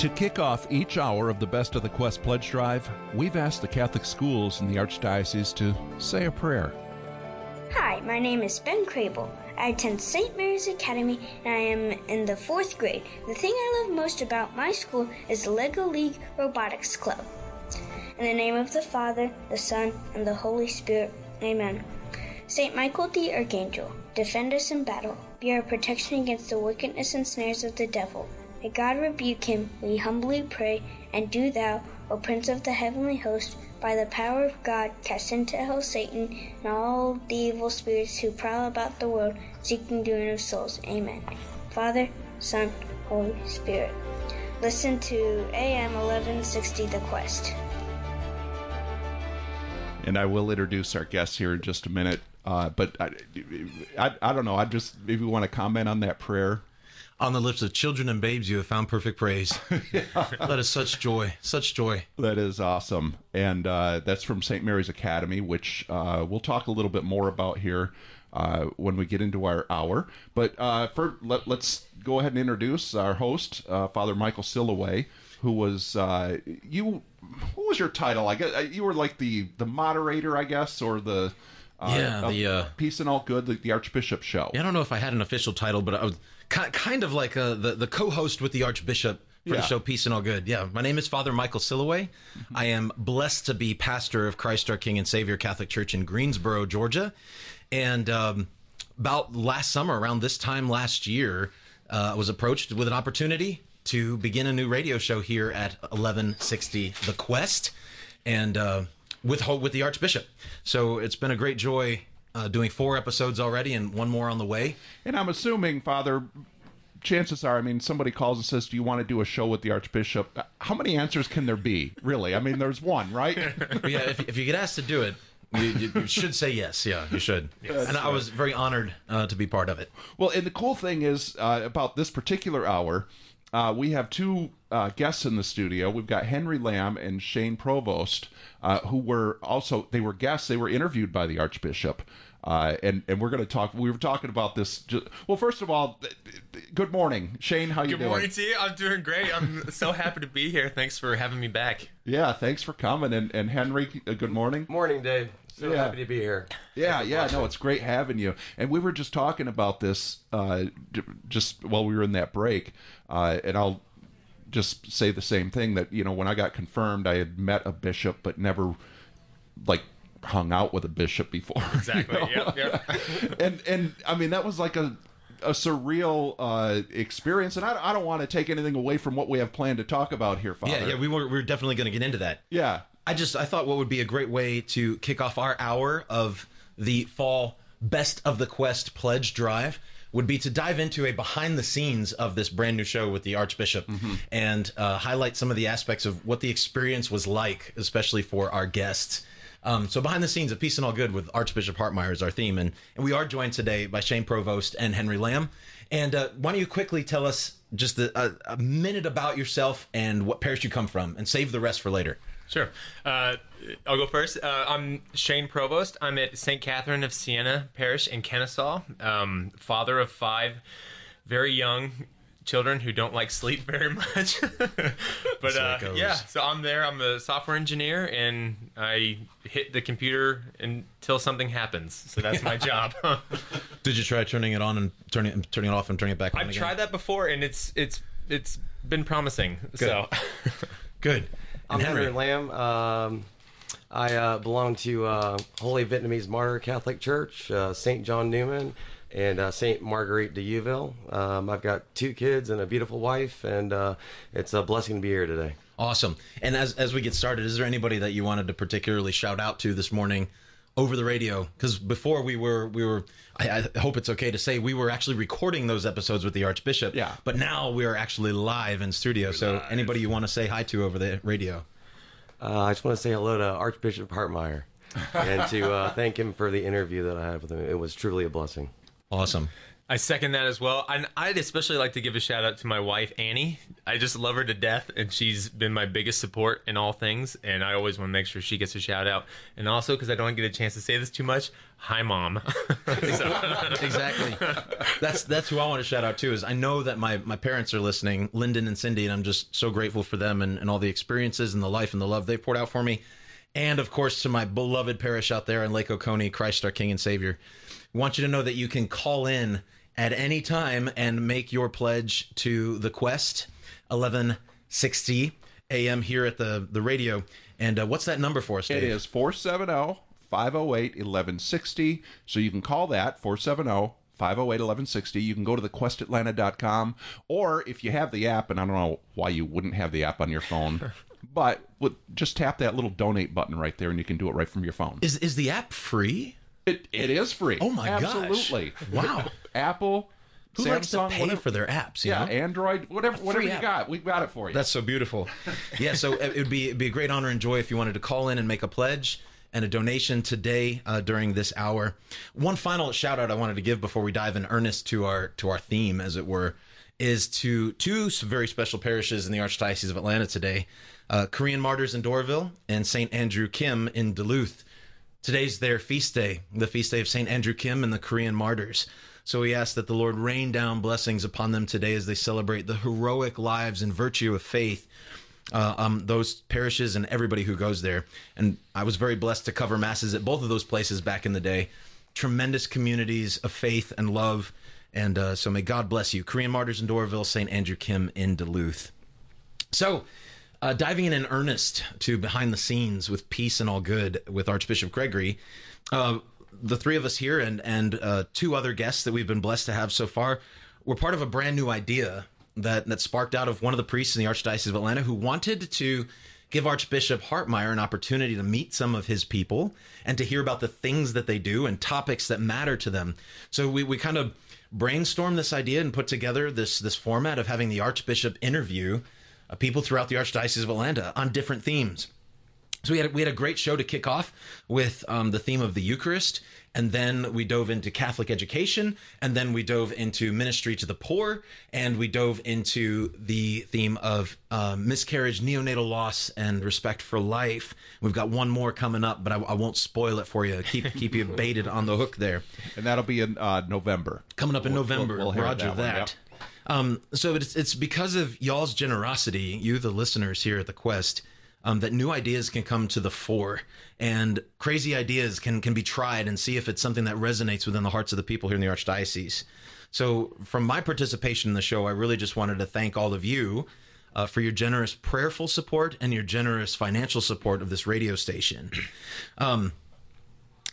To kick off each hour of the Best of the Quest pledge drive, we've asked the Catholic schools in the Archdiocese to say a prayer. Hi, my name is Ben Crable. I attend St. Mary's Academy and I am in the fourth grade. The thing I love most about my school is the Lego League Robotics Club. In the name of the Father, the Son, and the Holy Spirit, Amen. St. Michael the Archangel, defend us in battle. Be our protection against the wickedness and snares of the devil. May God rebuke him, we humbly pray, and do thou, O Prince of the heavenly host, by the power of God, cast into hell Satan and all the evil spirits who prowl about the world, seeking the ruin of souls. Amen. Father, Son, Holy Spirit. Listen to AM 1160 The Quest. And I will introduce our guests here in just a minute. Uh, but I, I, I don't know. I just maybe want to comment on that prayer. On the lips of children and babes, you have found perfect praise. that is such joy, such joy. That is awesome. And uh, that's from St. Mary's Academy, which uh, we'll talk a little bit more about here uh, when we get into our hour. But uh, for, let, us go ahead and introduce our host, uh, Father Michael Silloway, who was uh, you. What was your title? I guess you were like the the moderator, I guess, or the uh, yeah, the uh, peace and all good, the, the, Archbishop show. Yeah, I don't know if I had an official title, but I was kind of like uh, the the co-host with the Archbishop for yeah. the show Peace and All Good. Yeah, my name is Father Michael Silloway. Mm-hmm. I am blessed to be pastor of Christ our King and Savior Catholic Church in Greensboro, Georgia, and um, about last summer, around this time last year, uh, I was approached with an opportunity to begin a new radio show here at 1160 The Quest, and uh, with with the Archbishop. So it's been a great joy uh, doing four episodes already, and one more on the way. And I'm assuming, Father, chances are, I mean, somebody calls and says, "Do you want to do a show with the Archbishop?" How many answers can there be? Really? I mean, there's one, right? yeah. If, if you get asked to do it, you, you, should say yes. Yeah, you should. Yes. And I was very honored uh, to be part of it. Well, and the cool thing is uh, about this particular hour uh, we have two uh, guests in the studio. We've got Henry Lam and Shane Provost, uh, who were also they were guests. They were interviewed by the Archbishop, uh, and and we're going to talk. We were talking about this. Just, well, first of all, good morning, Shane. How you good doing? Good morning to you. I'm doing great. I'm so happy to be here. Thanks for having me back. Yeah, thanks for coming. And and Henry, uh, good morning. Morning, Dave. So yeah. happy to be here. Yeah, yeah, no, it's great having you. And we were just talking about this uh, just while we were in that break, uh, and I'll just say the same thing that you know when I got confirmed, I had met a bishop, but never like hung out with a bishop before. Exactly. You know? Yep. Yep. and and I mean that was like a a surreal uh, experience, and I, I don't want to take anything away from what we have planned to talk about here, Father. Yeah, yeah, we were we are definitely going to get into that. Yeah, I just I thought what would be a great way to kick off our hour of the fall best of the quest pledge drive would be to dive into a behind the scenes of this brand new show with the Archbishop mm-hmm. and uh, highlight some of the aspects of what the experience was like, especially for our guests. Um, so behind the scenes of Peace and All Good with Archbishop Hartmayer is our theme, and, and we are joined today by Shane Provost and Henry Lam. And uh, why don't you quickly tell us just a, a, a minute about yourself and what parish you come from, and save the rest for later. Sure. Uh, I'll go first. Uh, I'm Shane Provost. I'm at St. Catherine of Siena Parish in Kennesaw. Um, father of five very young children who don't like sleep very much. but uh, yeah, so I'm there. I'm a software engineer, and I hit the computer until something happens. So that's my job. Did you try turning it on and turning turning it off and turning it back on? I've again? tried that before, and it's it's it's been promising. Good. So good. I'm Henry, Henry Lam. Um, I uh, belong to uh, Holy Vietnamese Martyr Catholic Church, uh, St. John Neumann, and uh, St. Marguerite D'Youville. Um, I've got two kids and a beautiful wife, and uh, it's a blessing to be here today. Awesome. And as, as we get started, is there anybody that you wanted to particularly shout out to this morning over the radio? Because before we were, we were, I, I, hope it's okay to say, we were actually recording those episodes with the Archbishop. Yeah. But now we are actually live in studio. We're so live. anybody you want to say hi to over the radio? Uh, I just want to say hello to Archbishop Hartmayer and to uh, thank him for the interview that I had with him. It was truly a blessing. Awesome. I second that as well. And I'd especially like to give a shout out to my wife, Annie. I just love her to death, and she's been my biggest support in all things. And I always want to make sure she gets a shout out. And also, because I don't get a chance to say this too much, hi, mom. exactly. That's that's who I want to shout out too. Is I know that my my parents are listening, Lyndon and Cindy, and I'm just so grateful for them and, and all the experiences and the life and the love they poured out for me. And of course, to my beloved parish out there in Lake Oconee, Christ our King and Savior. I want you to know that you can call in at any time and make your pledge to the quest 1160 a.m. here at the the radio. And uh, what's that number for us? Dave? It is 470 508 1160. So you can call that 470 508 1160. You can go to thequestatlanta.com. Or if you have the app, and I don't know why you wouldn't have the app on your phone, but just tap that little donate button right there and you can do it right from your phone. Is, is the app free? It, it is free. Oh my god. Absolutely. gosh. Wow. Apple, Who Samsung, likes to pay whatever- for their apps? you Yeah, know? Android, whatever, whatever you app. got, we've got it for you. That's so beautiful. Yeah, so it would be it'd be a great honor and joy if you wanted to call in and make a pledge and a donation today uh, during this hour. One final shout out I wanted to give before we dive in earnest to our to our theme, as it were, is to two very special parishes in the Archdiocese of Atlanta today: uh, Korean Martyrs in Doraville and Saint Andrew Kim in Duluth. Today's their feast day, the feast day of St. Andrew Kim and the Korean martyrs. So we ask that the Lord rain down blessings upon them today as they celebrate the heroic lives and virtue of faith. Uh, um, those parishes and everybody who goes there. And I was very blessed to cover masses at both of those places back in the day. Tremendous communities of faith and love. And uh, so may God bless you. Korean Martyrs in Doraville, St. Andrew Kim in Duluth. So, uh, diving in in earnest to behind the scenes with peace and all good with Archbishop Gregory, uh, the three of us here and and uh, two other guests that we've been blessed to have so far, were part of a brand new idea that that sparked out of one of the priests in the Archdiocese of Atlanta who wanted to give Archbishop Hartmayer an opportunity to meet some of his people and to hear about the things that they do and topics that matter to them. So we, we kind of brainstormed this idea and put together this this format of having the Archbishop interview uh, people throughout the Archdiocese of Atlanta on different themes. So we had we had a great show to kick off with um, the theme of the Eucharist, and then we dove into Catholic education, and then we dove into ministry to the poor, and we dove into the theme of uh, miscarriage, neonatal loss, and respect for life. We've got one more coming up, but I, I won't spoil it for you. Keep keep you baited on the hook there. and that'll be in uh, November. Coming up in We'll- November. we'll- we'll Roger that that. one, yep. Um, so it's it's because of y'all's generosity, you the listeners here at the Quest, um, that new ideas can come to the fore, and crazy ideas can can be tried and see if it's something that resonates within the hearts of the people here in the archdiocese. So, from my participation in the show, I really just wanted to thank all of you. Uh, for your generous prayerful support and your generous financial support of this radio station. Um,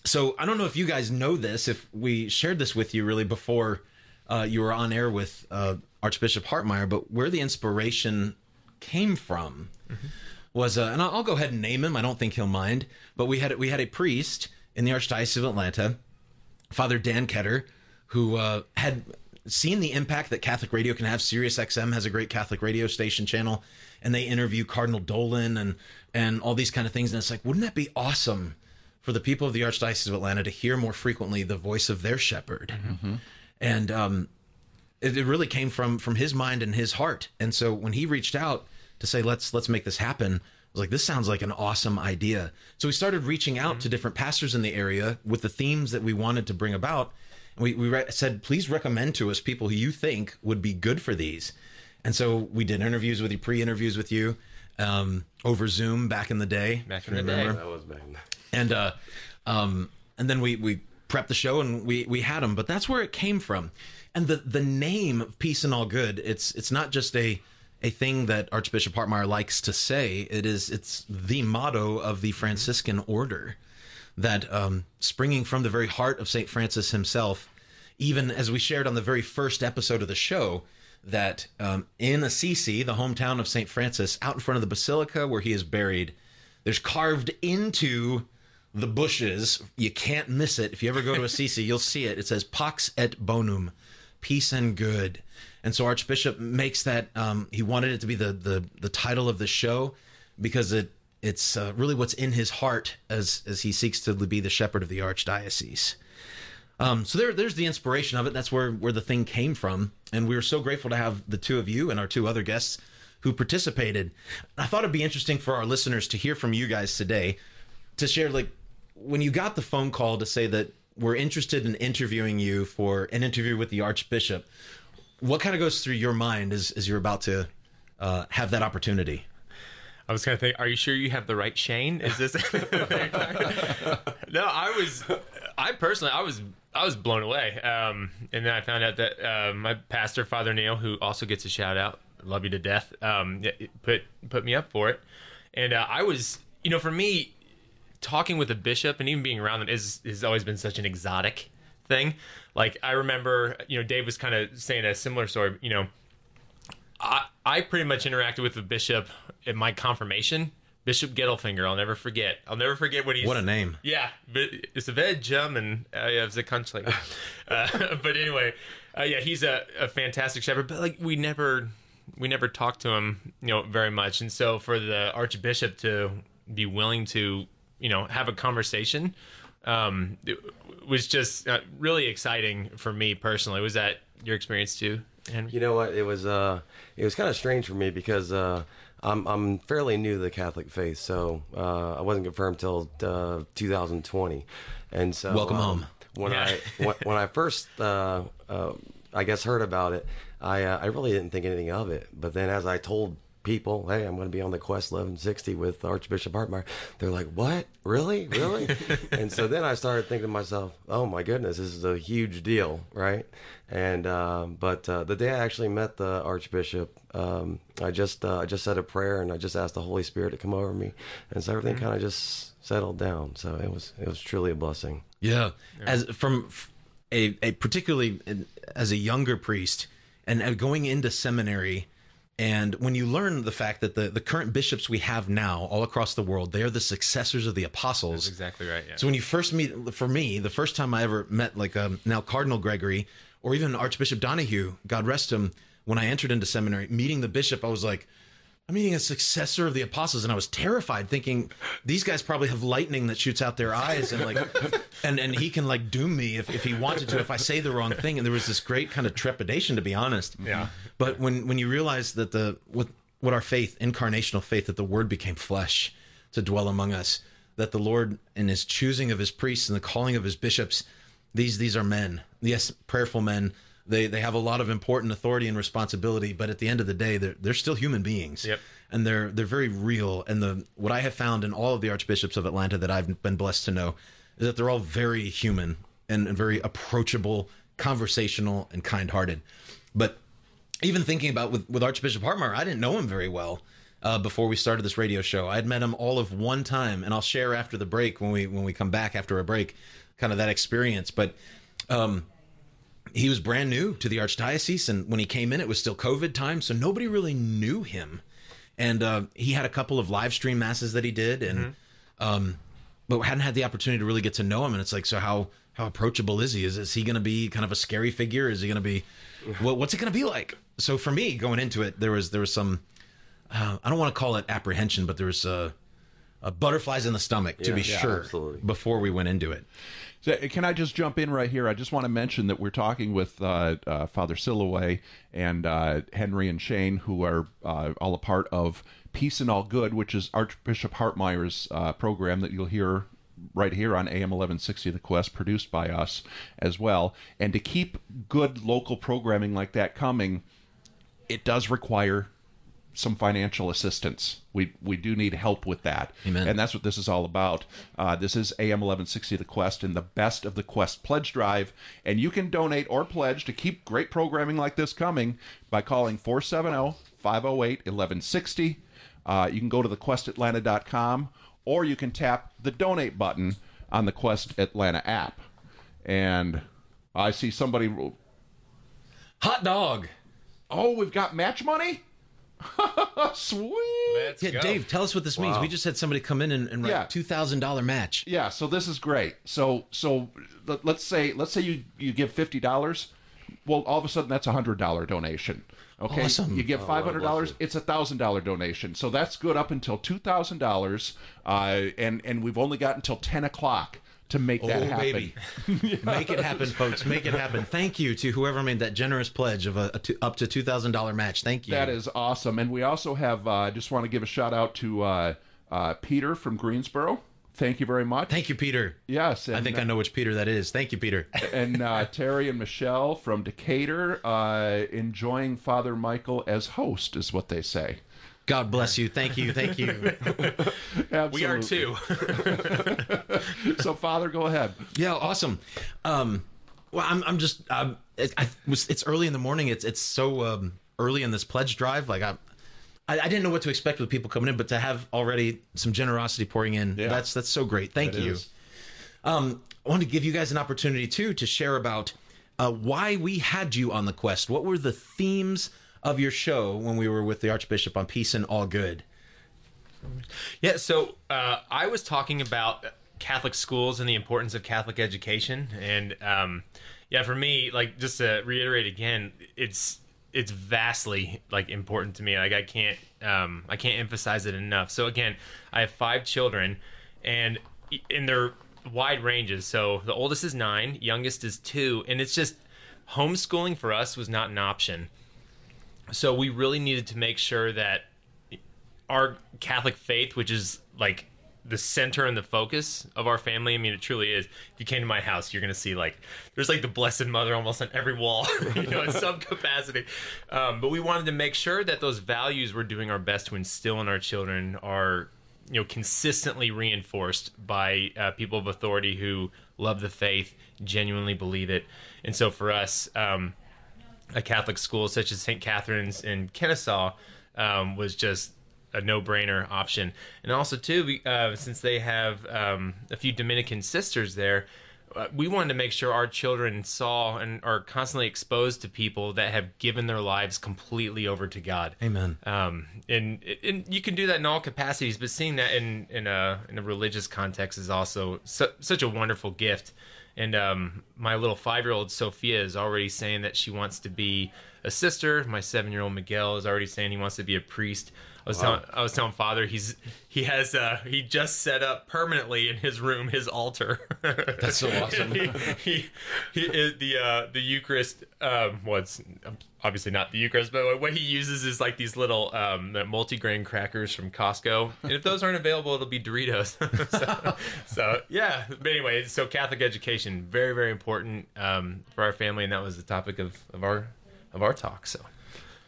so I don't know if you guys know this, if we shared this with you really before uh, you were on air with uh, Archbishop Hartmayer, but where the inspiration came from was, uh, and I'll, go ahead and name him. I don't think he'll mind, but we had we had a priest in the Archdiocese of Atlanta, Father Dan Ketter, who uh, had seen the impact that Catholic radio can have. Sirius XM has a great Catholic radio station channel, and they interview Cardinal Dolan and and all these kind of things. And it's like, wouldn't that be awesome for the people of the Archdiocese of Atlanta to hear more frequently the voice of their shepherd? And um, it, it really came from from his mind and his heart. And so when he reached out to say, let's let's make this happen. I was like, this sounds like an awesome idea. So we started reaching out to different pastors in the area with the themes that we wanted to bring about. And we, we re- said, please recommend to us people who you think would be good for these. And so we did interviews with you, pre-interviews with you, um, over Zoom back in the day. Back in the day. That was bad. and uh, um, and then we we prepped the show and we we had them. But that's where it came from. And the the name of Peace and All Good. It's it's not just a a thing that Archbishop Hartmayer likes to say. It is it's the motto of the Franciscan order that um, springing from the very heart of Saint Francis himself. Even as we shared on the very first episode of the show, that um, in Assisi, the hometown of Saint Francis, out in front of the basilica where he is buried, there's carved into the bushes. You can't miss it. If you ever go to Assisi, you'll see it. It says "Pax et Bonum," peace and good. And so Archbishop makes that. Um, he wanted it to be the the the title of the show because it it's uh, really what's in his heart as as he seeks to be the shepherd of the archdiocese. Um, so there, there's the inspiration of it. That's where where the thing came from, and we were so grateful to have the two of you and our two other guests who participated. I thought it'd be interesting for our listeners to hear from you guys today, to share like when you got the phone call to say that we're interested in interviewing you for an interview with the Archbishop. What kind of goes through your mind as as you're about to uh, have that opportunity? I was gonna think, are you sure you have the right Shane? Is this? no, I was. I personally, I was, I was blown away. Um, and then I found out that uh, my pastor, Father Neil, who also gets a shout out, love you to death, um, put put me up for it. And uh, I was, you know, for me, talking with a bishop and even being around them is has always been such an exotic thing. Like I remember, you know, Dave was kind of saying a similar story. You know, I I pretty much interacted with the bishop at my confirmation. Bishop Gettelfinger, I'll never forget. I'll never forget what he's. What a name! Yeah, but it's a very German. Uh, yeah, it's a country. uh, but anyway, uh, yeah, he's a, a fantastic shepherd. But like, we never, we never talked to him, you know, very much. And so for the archbishop to be willing to, you know, have a conversation, um, it was just uh, really exciting for me personally. Was that your experience too? And You know what? It was uh, it was kind of strange for me because uh, I'm I'm fairly new to the Catholic faith, so uh, I wasn't confirmed till uh, 2020, and so welcome um, home. When Yeah. I when, when I first uh, uh, I guess heard about it, I uh, I really didn't think anything of it, but then as I told people, hey, I'm going to be on the Quest 1160 with Archbishop Hartmayer. They're like, what? Really? Really? and so then I started thinking to myself, oh my goodness, this is a huge deal, right? And um, but uh, the day I actually met the Archbishop, um, I just uh, I just said a prayer and I just asked the Holy Spirit to come over me, and so everything kind of just settled down. So it was it was truly a blessing. Yeah. As from a particularly as a younger priest and uh, going into seminary and when you learn the fact that the, the current bishops we have now all across the world, they are the successors of the apostles. That's exactly right. Yeah. So when you first meet, for me, the first time I ever met like um, now Cardinal Gregory or even Archbishop Donoghue, God rest him, when I entered into seminary, meeting the bishop, I was like, I'm meeting a successor of the apostles, and I was terrified, thinking these guys probably have lightning that shoots out their eyes, and like, and and he can like doom me if, if he wanted to if I say the wrong thing. And there was this great kind of trepidation, to be honest. Yeah. But when when you realize that the what what our faith, incarnational faith, that the Word became flesh to dwell among us, that the Lord in His choosing of His priests and the calling of His bishops, these these are men, yes, prayerful men. They they have a lot of important authority and responsibility, but at the end of the day, they're they're still human beings. Yep. And they're they're very real. And the what I have found in all of the archbishops of Atlanta that I've been blessed to know is that they're all very human and, and very approachable, conversational, and kind-hearted. But even thinking about with, with Archbishop Hartmayer, I didn't know him very well uh, before we started this radio show. I had met him all of one time, and I'll share after the break when we when we come back after a break, kind of that experience. But um, he was brand new to the archdiocese, and when he came in, it was still COVID time, so nobody really knew him. And uh, he had a couple of live stream masses that he did, and um, but hadn't had the opportunity to really get to know him. And it's like, so how how approachable is he? Is is he going to be kind of a scary figure? Is he going to be what, what's it going to be like? So for me, going into it, there was there was some uh, I don't want to call it apprehension, but there was uh, uh, butterflies in the stomach to Yeah, be yeah, sure absolutely. before we went into it. So, can I just jump in right here? I just want to mention that we're talking with uh, uh, Father Silloway and uh, Henry and Shane, who are uh, all a part of Peace and All Good, which is Archbishop Hartmayer's uh, program that you'll hear right here on AM 1160 The Quest, produced by us as well. And to keep good local programming like that coming, it does require some financial assistance. We we do need help with that, Amen. and that's what this is all about. Uh, this is AM 1160 The Quest and the Best of the Quest pledge drive, and you can donate or pledge to keep great programming like this coming by calling 470-508-1160. Uh, you can go to thequestatlanta.com or you can tap the donate button on the Quest Atlanta app. And I see somebody. Hot dog. Oh, we've got match money. Sweet. Let's Yeah, go. Dave, tell us what this means. We just had somebody come in and, and write Yeah. two thousand dollar match. Yeah, so this is great. So so let, let's say let's say you you give fifty dollars. Well, all of a sudden that's a hundred dollar donation. Okay, Awesome. you give five hundred dollars, bless you. it's a thousand dollar donation. So that's good up until two thousand dollars, uh, and and we've only got until ten o'clock to make that oh, happen. baby. Make it happen, folks. Make it happen. Thank you to whoever made that generous pledge of a, a two, up to $2,000 match. Thank you. That is awesome. And we also have, I uh, just want to give a shout out to uh, uh, Peter from Greensboro. Thank you very much. Thank you, Peter. Yes. I think I know which Peter that is. Thank you, Peter. and uh, Terry and Michelle from Decatur uh, enjoying Father Michael as host, is what they say. God bless you. Thank you. Thank you. we are too. so, Father, go ahead. Yeah, awesome. Um, well, I'm, I'm just, um, it, I was, it's early in the morning. It's, it's so um, early in this pledge drive. Like, I, I, I, didn't know what to expect with people coming in, but to have already some generosity pouring in, yeah. that's that's so great. Thank that you. Um, I want to give you guys an opportunity too to share about uh, why we had you on the quest. What were the themes of your show when we were with the Archbishop on Peace and All Good? Yeah, so uh, I was talking about Catholic schools and the importance of Catholic education, and um, yeah, for me, like just to reiterate again, it's it's vastly like important to me. Like I can't um, I can't emphasize it enough. So again, I have five children, and in their wide ranges. So the oldest is nine, youngest is two, and it's just homeschooling for us was not an option. So we really needed to make sure that our Catholic faith, which is like the center and the focus of our family. I mean, it truly is. If you came to my house, you're going to see like there's like the Blessed Mother almost on every wall, you know, in some capacity. Um, but we wanted to make sure that those values we're doing our best to instill in our children are, you know, consistently reinforced by uh, people of authority who love the faith, genuinely believe it. And so for us, um, a Catholic school such as St. Catherine's in Kennesaw um, was just a no-brainer option. And also too, uh, since they have um, a few Dominican sisters there, uh, we wanted to make sure our children saw and are constantly exposed to people that have given their lives completely over to God. Amen. Um, and, and you can do that in all capacities, but seeing that in in a in a religious context is also su- such a wonderful gift. And um, my little five year old Sophia is already saying that she wants to be a sister. My seven year old Miguel is already saying he wants to be a priest. I was wow. telling I was telling father he's he has uh he just set up permanently in his room his altar. That's so awesome. he, he, he, the uh the Eucharist um what's obviously not the Eucharist, but what he uses is like these little um multi-grain crackers from Costco. And if those aren't available, it'll be Doritos. so, so, yeah. But anyway, so Catholic education very very important um for our family, and that was the topic of of our of our talk. So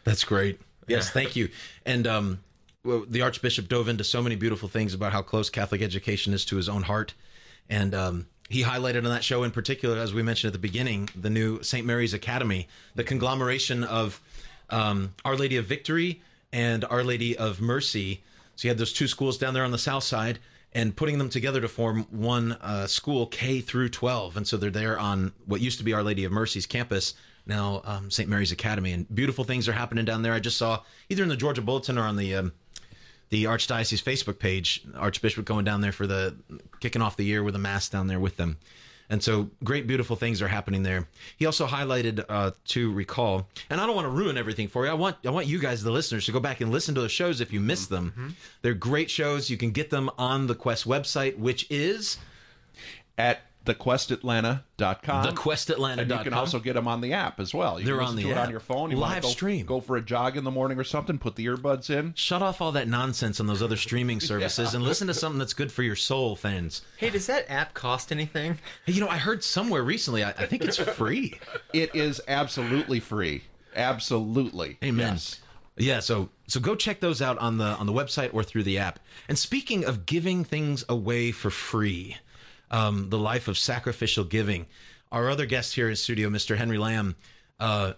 that's great. Yes, yeah. thank you. And um, well, the Archbishop dove into so many beautiful things about how close Catholic education is to his own heart, and um, he highlighted on that show in particular, as we mentioned at the beginning, the new St. Mary's Academy, the conglomeration of um, Our Lady of Victory and Our Lady of Mercy. So you had those two schools down there on the south side, and putting them together to form one uh, school K through 12. And so they're there on what used to be Our Lady of Mercy's campus, now um, St. Mary's Academy. And beautiful things are happening down there. I just saw either in the Georgia Bulletin or on the um, the Archdiocese Facebook page, Archbishop going down there for the kicking off the year with a mass down there with them. And so great, beautiful things are happening there. He also highlighted uh, to recall, and I don't want to ruin everything for you. I want I want you guys, the listeners, to go back and listen to the shows if you missed them. Mm-hmm. They're great shows. You can get them on the Quest website, which is at thequestatlanta.com. Thequestatlanta.com. And you can also get them on the app as well. You They're can on the to app. it on your phone. You Live go, stream. Go for a jog in the morning or something. Put the earbuds in. Shut off all that nonsense on those other streaming services yeah. and listen to something that's good for your soul, fans. Hey, does that app cost anything? Hey, you know, I heard somewhere recently. I, I think it's free. it is absolutely free. Absolutely. Amen. Yes. Yeah, so so go check those out on the on the website or through the app. And speaking of giving things away for free, um, the life of sacrificial giving. Our other guest here in studio, Mr. Henry Lam, uh,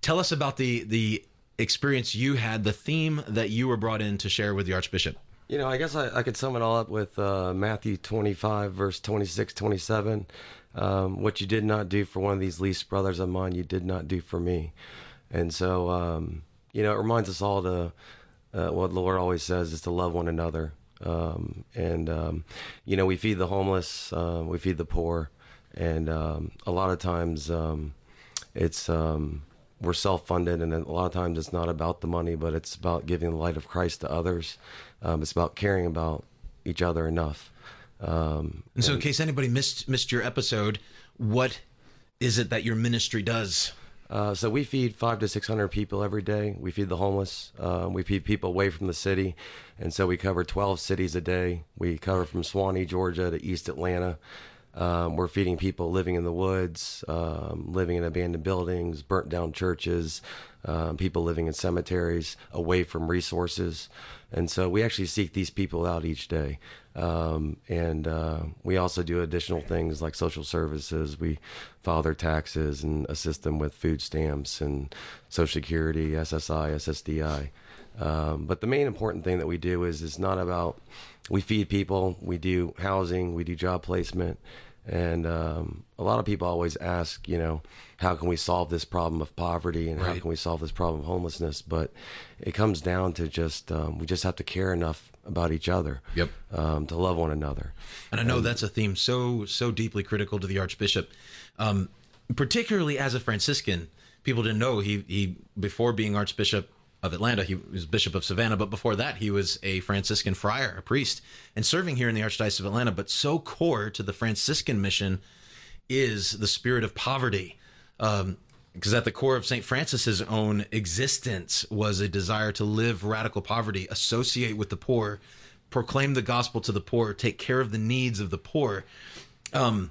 tell us about the the experience you had, the theme that you were brought in to share with the Archbishop. You know, I guess I, I could sum it all up with uh, Matthew 25, verse 26, 27. Um, what you did not do for one of these least brothers of mine, you did not do for me. And so, um, you know, it reminds us all to, uh, what the Lord always says is to love one another. Um, and um, you know, we feed the homeless, uh, we feed the poor, and um, a lot of times um, it's um, we're self-funded, and a lot of times it's not about the money, but it's about giving the light of Christ to others. Um, it's about caring about each other enough. Um, And so, in case anybody missed missed your episode, what is it that your ministry does? Uh, so we feed five to six hundred people every day. We feed the homeless. Uh, we feed people away from the city, and so we cover twelve cities a day. We cover from Suwanee, Georgia, to East Atlanta. Um, we're feeding people living in the woods, um, living in abandoned buildings, burnt down churches, um, people living in cemeteries, away from resources, and so we actually seek these people out each day. Um, and uh, we also do additional things like social services. We file their taxes and assist them with food stamps and Social Security, SSI, SSDI. Um, but the main important thing that we do is it's not about we feed people, we do housing, we do job placement, and um, a lot of people always ask, you know, how can we solve this problem of poverty and how can we solve this problem of homelessness? But it comes down to just um, we just have to care enough about each other, Yep. um, to love one another. And I know that's a theme so so deeply critical to the Archbishop, um, particularly as a Franciscan. People didn't know he he before being Archbishop of Atlanta, he was Bishop of Savannah, but before that, he was a Franciscan friar, a priest, and serving here in the Archdiocese of Atlanta. But so core to the Franciscan mission is the spirit of poverty. Um, because at the core of St. Francis's own existence was a desire to live radical poverty, associate with the poor, proclaim the gospel to the poor, take care of the needs of the poor. Um,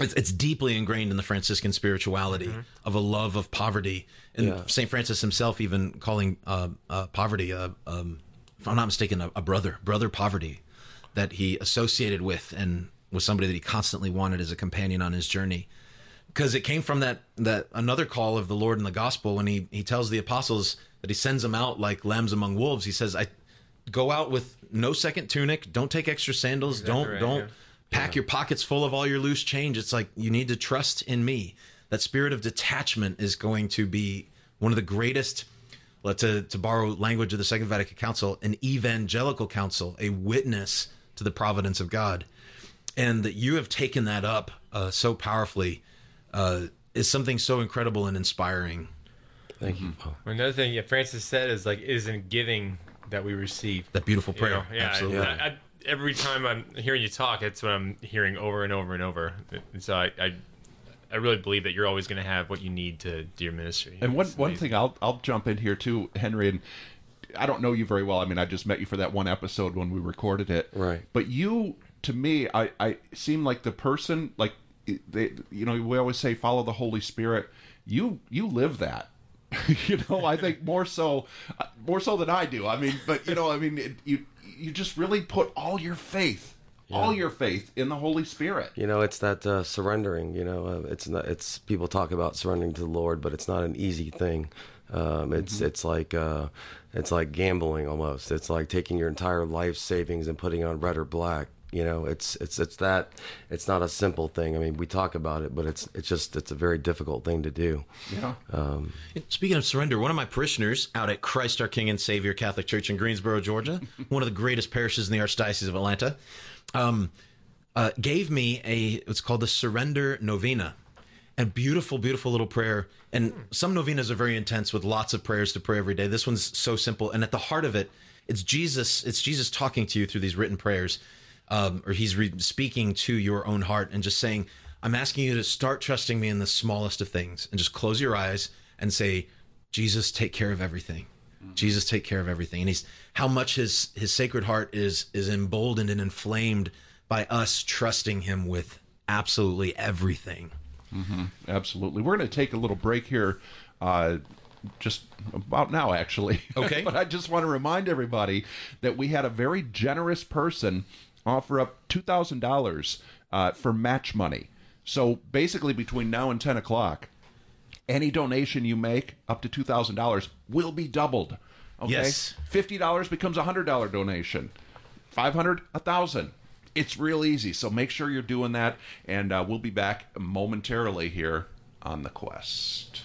it's, it's deeply ingrained in the Franciscan spirituality of a love of poverty, and Yeah. St. Francis himself even calling uh, uh, poverty, uh, um, if I'm not mistaken, a, a brother, brother poverty, that he associated with and was somebody that he constantly wanted as a companion on his journey because it came from that that another call of the Lord in the gospel when he he tells the apostles that he sends them out like lambs among wolves. He says, "I go out with no second tunic. Don't take extra sandals. don't right, don't yeah. Pack your pockets full of all your loose change. It's like you need to trust in me. That spirit of detachment is going to be one of the greatest. Let to to borrow language of the Second Vatican Council, an evangelical council, a witness to the providence of God and that you have taken that up uh, so powerfully uh, is something so incredible and inspiring. Thank you. Mm-hmm. Paul. Another thing yeah, Francis said is like, it is in giving that we receive. That beautiful You prayer. know, yeah, Absolutely. I, I, every time I'm hearing you talk, it's what I'm hearing over and over and over. And so I, I, I really believe that you're always going to have what you need to do your ministry. And one one thing I'll I'll jump in here too, Henry, and I don't know you very well. I mean, I just met you for that one episode when we recorded it. Right. But you, to me, I I seem like the person like they, you know, we always say follow the Holy Spirit. You you live that. you know, I think more so more so than I do. I mean, but you know, I mean, it, you you just really put all your faith, all your faith in the Holy Spirit. You know, it's that uh, surrendering. You know, uh, it's not. It's people talk about surrendering to the Lord, but it's not an easy thing. Um, it's it's like uh, it's like gambling almost. It's like taking your entire life savings and putting on red or black. You know, it's it's it's that. It's not a simple thing. I mean, we talk about it, but it's it's just it's a very difficult thing to do. Yeah. Speaking of surrender, one of my parishioners out at Christ our King and Savior Catholic Church in Greensboro, Georgia, one of the greatest parishes in the Archdiocese of Atlanta, um, uh, gave me a it's called the Surrender Novena. And beautiful, beautiful little prayer. And some novenas are very intense with lots of prayers to pray every day. This one's so simple. And at the heart of it, it's Jesus. It's Jesus talking to you through these written prayers, um, or He's re- speaking to your own heart and just saying, "I'm asking you to start trusting me in the smallest of things, and just close your eyes and say, Jesus, take care of everything. Jesus, take care of everything." And He's how much His His Sacred Heart is is emboldened and inflamed by us trusting Him with absolutely everything. Absolutely. We're going to take a little break here, uh, just about now, actually. Okay. but I just want to remind everybody that we had a very generous person offer up $2,000 uh, for match money. So basically, between now and 10 o'clock, any donation you make up to $2,000 will be doubled. Okay? Yes. $50 becomes a $100 donation. 500 a thousand it's real easy so make sure you're doing that and uh, we'll be back momentarily here on the quest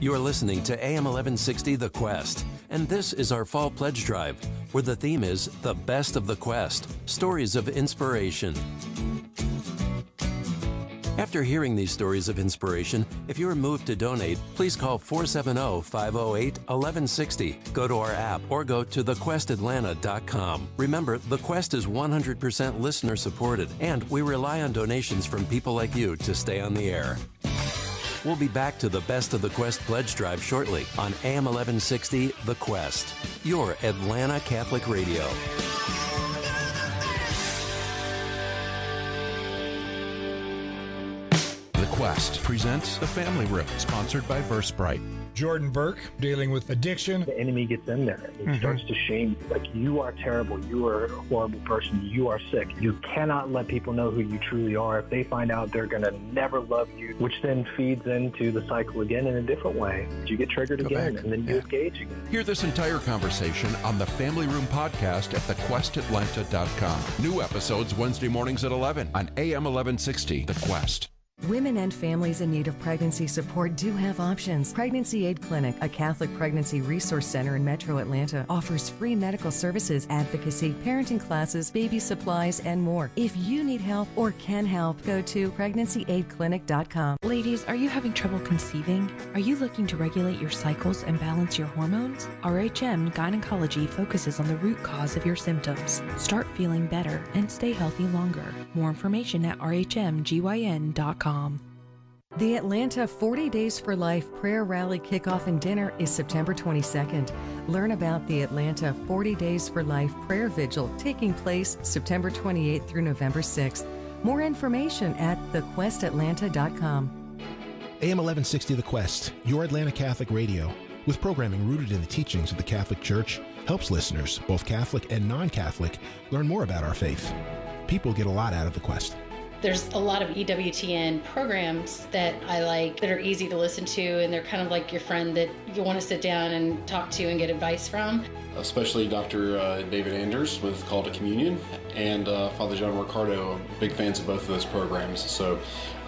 You are listening to AM 1160 The Quest, and this is our fall pledge drive, where the theme is The Best of the Quest Stories of Inspiration. After hearing these stories of inspiration, if you're moved to donate, please call 470 508 1160. Go to our app or go to thequestatlanta.com. Remember, The Quest is 100% listener supported, and we rely on donations from people like you to stay on the air. We'll be back to the best of the Quest Pledge Drive shortly on AM 1160 The Quest, your Atlanta Catholic Radio. The Quest presents The Family Room, sponsored by Versprite. Jordan Burke dealing with addiction. The enemy gets in there. He mm-hmm. starts to shame you. Like, you are terrible. You are a horrible person. You are sick. You cannot let people know who you truly are. If they find out, they're going to never love you, which then feeds into the cycle again in a different way. You get triggered Go again, back. and then you yeah. engage again. Hear this entire conversation on the Family Room podcast at thequestatlanta.com. New episodes Wednesday mornings at 11 on AM 1160, The Quest. Women and families in need of pregnancy support do have options. Pregnancy Aid Clinic, a Catholic pregnancy resource center in metro Atlanta, offers free medical services, advocacy, parenting classes, baby supplies, and more. If you need help or can help, go to pregnancy-aid-clinic.com. Ladies, are you having trouble conceiving? Are you looking to regulate your cycles and balance your hormones? RHM Gynecology focuses on the root cause of your symptoms. Start feeling better and stay healthy longer. More information at rhmgyn.com. The Atlanta 40 Days for Life Prayer Rally Kickoff and Dinner is September 22nd. Learn about the Atlanta 40 Days for Life Prayer Vigil taking place September 28th through November 6th. More information at thequestatlanta.com. AM 1160 The Quest, your Atlanta Catholic radio, with programming rooted in the teachings of the Catholic Church, helps listeners, both Catholic and non Catholic, learn more about our faith. People get a lot out of the Quest. There's a lot of EWTN programs that I like that are easy to listen to, and they're kind of like your friend that you want to sit down and talk to and get advice from. Especially Dr. Uh, David Anders with Call to Communion and uh, Father John Riccardo, big fans of both of those programs. So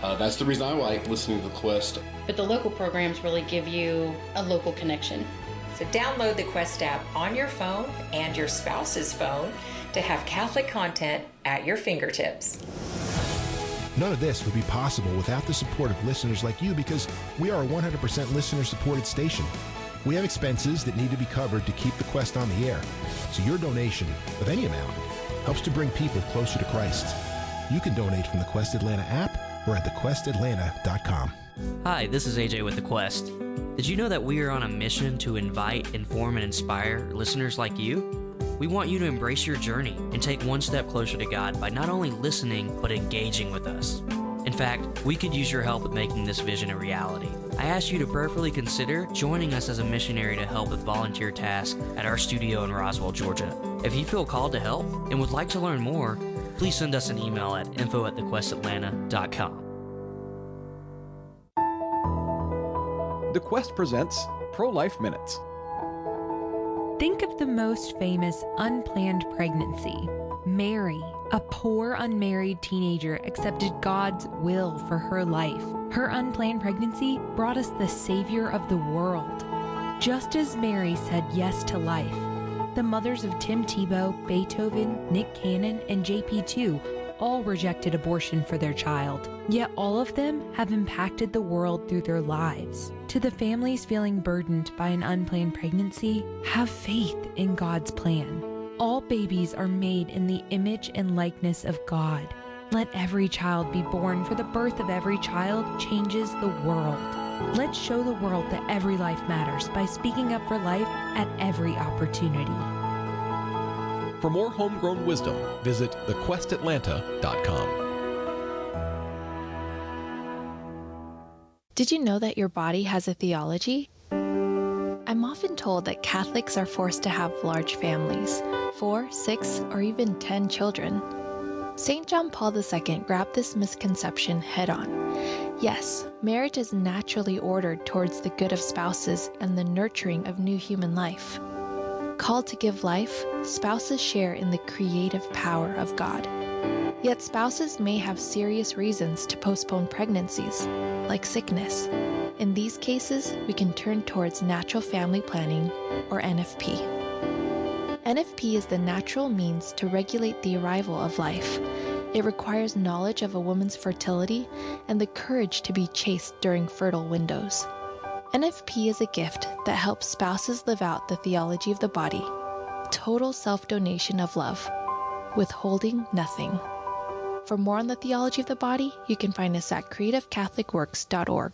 uh, that's the reason I like listening to The Quest. But the local programs really give you a local connection. So download the Quest app on your phone and your spouse's phone to have Catholic content at your fingertips. None of this would be possible without the support of listeners like you because we are a 100% listener supported station. We have expenses that need to be covered to keep the quest on the air, so your donation of any amount helps to bring people closer to Christ. You can donate from the Quest Atlanta app or at thequestatlanta.com. Hi, this is AJ with The Quest. Did you know that we are on a mission to invite, inform, and inspire listeners like you? We want you to embrace your journey and take one step closer to God by not only listening, but engaging with us. In fact, we could use your help with making this vision a reality. I ask you to prayerfully consider joining us as a missionary to help with volunteer tasks at our studio in Roswell, Georgia. If you feel called to help and would like to learn more, please send us an email at info at thequestatlanta.com. The Quest presents Pro Life Minutes. Think of the most famous unplanned pregnancy. Mary, a poor unmarried teenager, accepted God's will for her life. Her unplanned pregnancy brought us the Savior of the world. Just as Mary said yes to life, the mothers of Tim Tebow, Beethoven, Nick Cannon, and JP2 all rejected abortion for their child. Yet all of them have impacted the world through their lives. To the families feeling burdened by an unplanned pregnancy, have faith in God's plan. All babies are made in the image and likeness of God. Let every child be born, for the birth of every child changes the world. Let's show the world that every life matters by speaking up for life at every opportunity. For more homegrown wisdom, visit thequestatlanta.com. Did you know that your body has a theology? I'm often told that Catholics are forced to have large families four, six, or even ten children. St. John Paul II grabbed this misconception head on. Yes, marriage is naturally ordered towards the good of spouses and the nurturing of new human life. Called to give life, spouses share in the creative power of God. Yet spouses may have serious reasons to postpone pregnancies, like sickness. In these cases, we can turn towards natural family planning, or NFP. NFP is the natural means to regulate the arrival of life. It requires knowledge of a woman's fertility and the courage to be chaste during fertile windows. NFP is a gift that helps spouses live out the theology of the body total self donation of love, withholding nothing. For more on the theology of the body, you can find us at creativecatholicworks.org.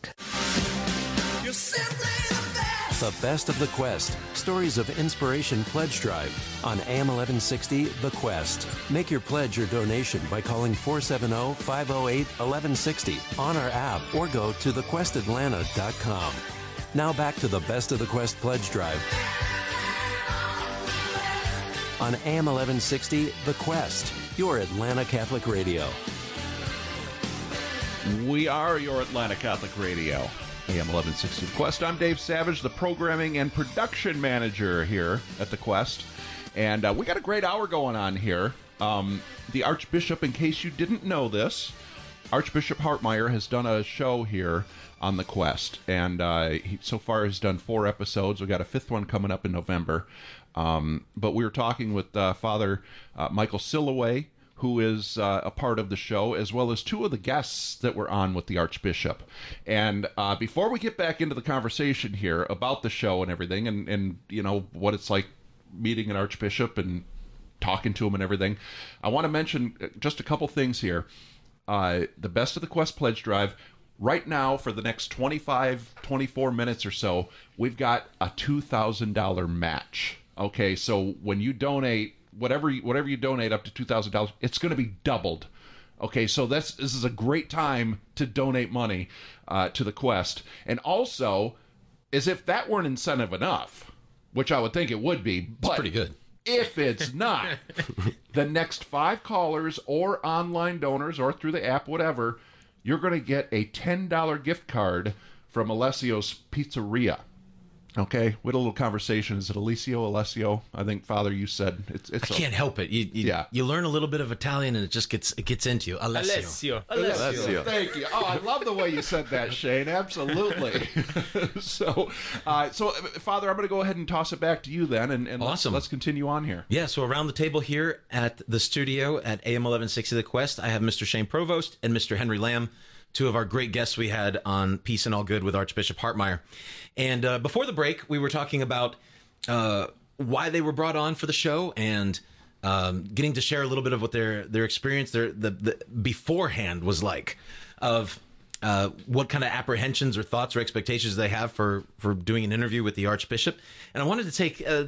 The best of the Quest. Stories of inspiration pledge drive on AM 1160 The Quest. Make your pledge or donation by calling 470 508 1160 on our app or go to thequestatlanta.com. Now back to the best of the Quest pledge drive on AM 1160 The Quest, your Atlanta Catholic Radio. We are your Atlanta Catholic Radio, AM 1160 The Quest. I'm Dave Savage, the programming and production manager here at The Quest. And uh, we got a great hour going on here. Um, the Archbishop, in case you didn't know this, Archbishop Hartmayer has done a show here on the quest and uh, he so far has done four episodes. We got a fifth one coming up in november. Um, but we were talking with uh, father uh, michael silloway who is uh, a part of the show as well as two of the guests that were on with the archbishop. And uh, before we get back into the conversation here about the show and everything and, and you know what it's like meeting an archbishop and talking to him and everything i want to mention uh, just a couple things here uh, the best of the quest pledge drive. Right now for the next 25 24 minutes or so we've got a $2000 match. Okay so when you donate whatever you, whatever you donate up to $2000 it's going to be doubled. Okay so that's this is a great time to donate money uh, to the quest. And also as if that weren't incentive enough which i would think it would be but pretty good if it's not the next five callers or online donors or through the app whatever you're going to get a $10 gift card from Alessio's Pizzeria. Okay, we had a little conversation. Is it Alessio? Alessio? I think Father, you said it's. it's I can't help it. You, you, Yeah. You learn a little bit of Italian, and it just gets it gets into you. Alessio. Alessio. Alessio. Thank you. Oh, I love the way you said that, Shane. Absolutely. so, uh, so uh, Father, I'm going to go ahead and toss it back to you then, and, and let's- Awesome. let's, continue on here. Yeah, so around the table here at the studio at AM 1160 The Quest, I have Mr. Shane Provost and Mr. Henry Lam, two of our great guests we had on Peace and All Good with Archbishop Hartmayer. And uh, before the break, we were talking about uh, why they were brought on for the show and um, getting to share a little bit of what their their experience their the, the beforehand was like of uh, what kind of apprehensions or thoughts or expectations they have for for doing an interview with the archbishop and i wanted to take uh,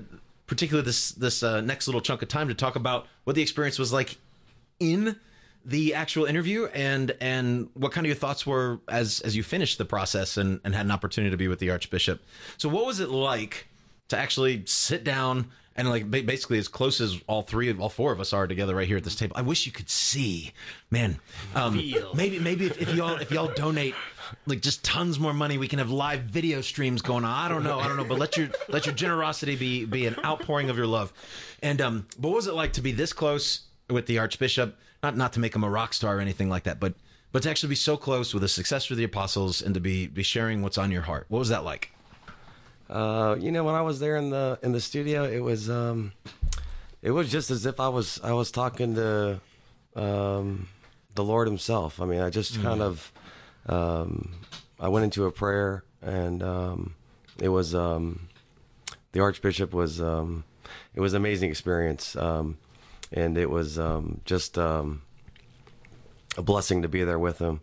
particularly this this uh, next little chunk of time to talk about what the experience was like in the actual interview and and what kind of your thoughts were as as you finished the process and and had an opportunity to be with the archbishop. So what was it like to actually sit down and like basically as close as all three of all four of us are together right here at this table? I wish you could see man um Feel. maybe maybe if, if y'all if y'all donate like just tons more money we can have live video streams going on. I don't know i don't know but let your let your generosity be be an outpouring of your love. And um but what was it like to be this close with the archbishop not not to make him a rock star or anything like that but but to actually be so close with the successor of the apostles and to be be sharing what's on your heart what was that like Uh, you know, when I was there in the in the studio, it was um, it was just as if I was I was talking to um, the Lord Himself. I mean, I just Mm. kind of um, I went into a prayer, and um, it was um, the Archbishop was um, it was an amazing experience, um, and it was um, just um, a blessing to be there with him.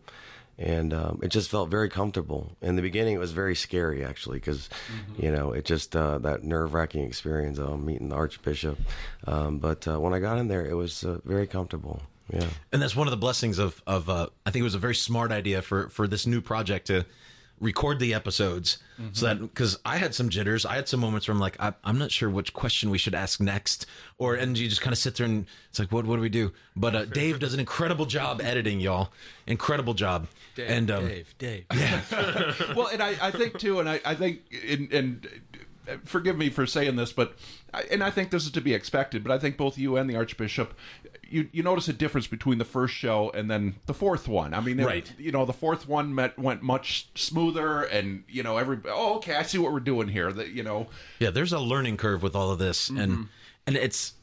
And um, it just felt very comfortable. In the beginning, it was very scary, actually, because you know it just uh, that nerve wracking experience of meeting the Archbishop. Um, but uh, when I got in there, it was uh, very comfortable. Yeah. And that's one of the blessings of of uh, I think it was a very smart idea for for this new project to record the episodes so that because I had some jitters, I had some moments where I'm like I, I'm not sure which question we should ask next, or and you just kind of sit there and it's like what what do we do? But uh, Dave does an incredible job editing, y'all, incredible job. Dave, and um, Dave, Dave, yeah. well, and I, I think too, and I, I think, and, and forgive me for saying this, but, and I think this is to be expected, but I think both you and the Archbishop, you, you notice a difference between the first show and then the fourth one. I mean, Right. you know, the fourth one met, went much smoother, and you know, every oh, okay, I see what we're doing here. That you know, Yeah, there's a learning curve with all of this, and mm-hmm. and it's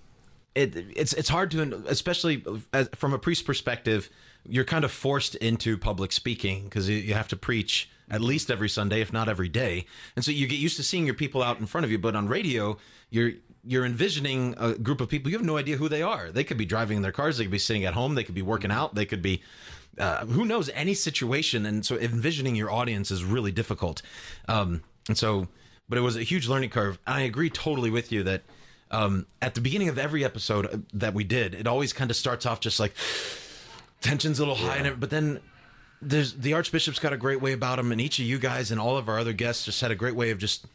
it it's it's hard to especially as, from a priest perspective you're kind of forced into public speaking because you, you have to preach at least every sunday if not every day. And so you get used to seeing your people out in front of you but on radio you're you're envisioning a group of people. You have no idea who they are. They could be driving in their cars. They could be sitting at home. They could be working out. They could be uh, who knows any situation. And so envisioning your audience is really difficult. Um, and so but it was a huge learning curve. I agree totally with you that um, at the beginning of every episode that we did, it always kind of starts off just like tension's a little high, and but then there's the Archbishop's got a great way about him, and each of you guys and all of our other guests just had a great way of just